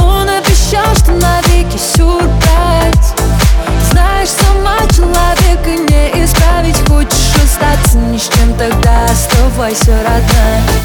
Он обещал, что навеки сюрприз. Знаешь, сама человека не исправить Хочешь остаться ни тогда оставайся, родная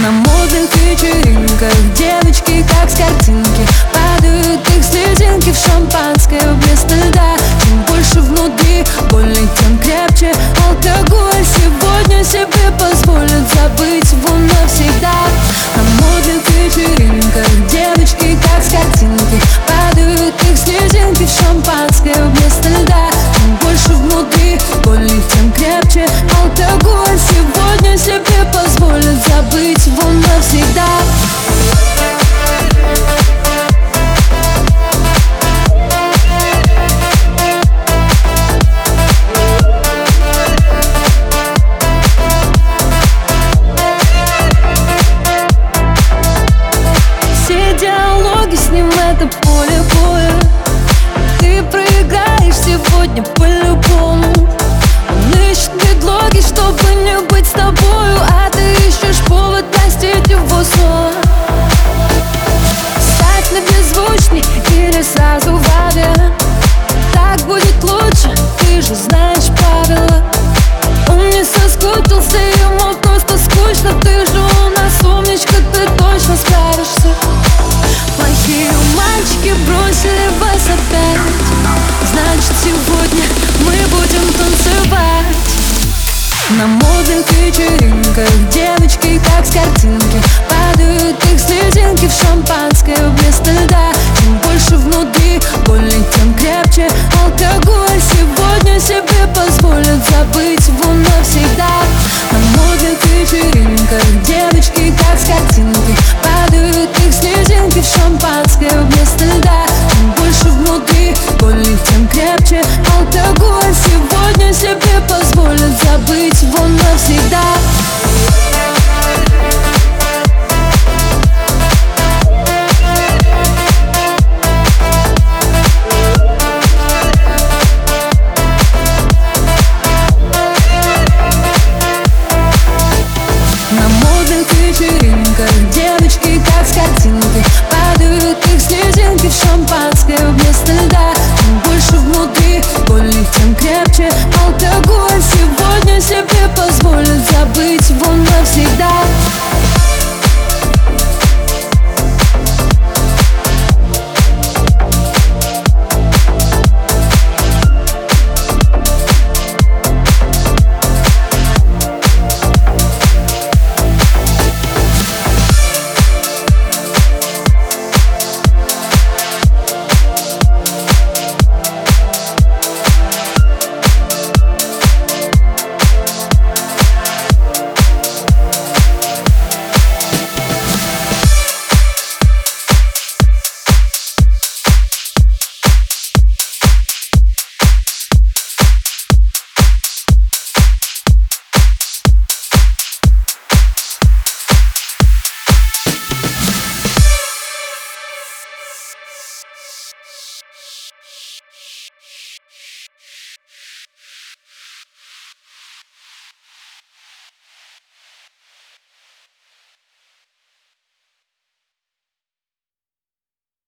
На модных вечеринках. Девочки как с картинки Падают их слезинки в шампанское вместо льда Чем больше внутри боли, тем крепче. Алкоголь Сегодня себе позволит забыть его навсегда. На модных вечеринках девочки как с картинки Падают их слезинки в шампанское вместо льда Чем больше внутри боли, тем крепче. Алкоголь Сегодня себе позволит забыть его навсегда Все диалоги с ним это поле боя. Ты проиграешь сегодня беззвучный или сразу в авиа Так будет лучше, ты же знаешь правила. Он не соскучился, ему просто скучно. Ты же у нас умничка, ты точно справишься. Плохие мальчики бросили вас опять. Значит, сегодня мы будем танцевать. На модных вечеринках девочки как с картинки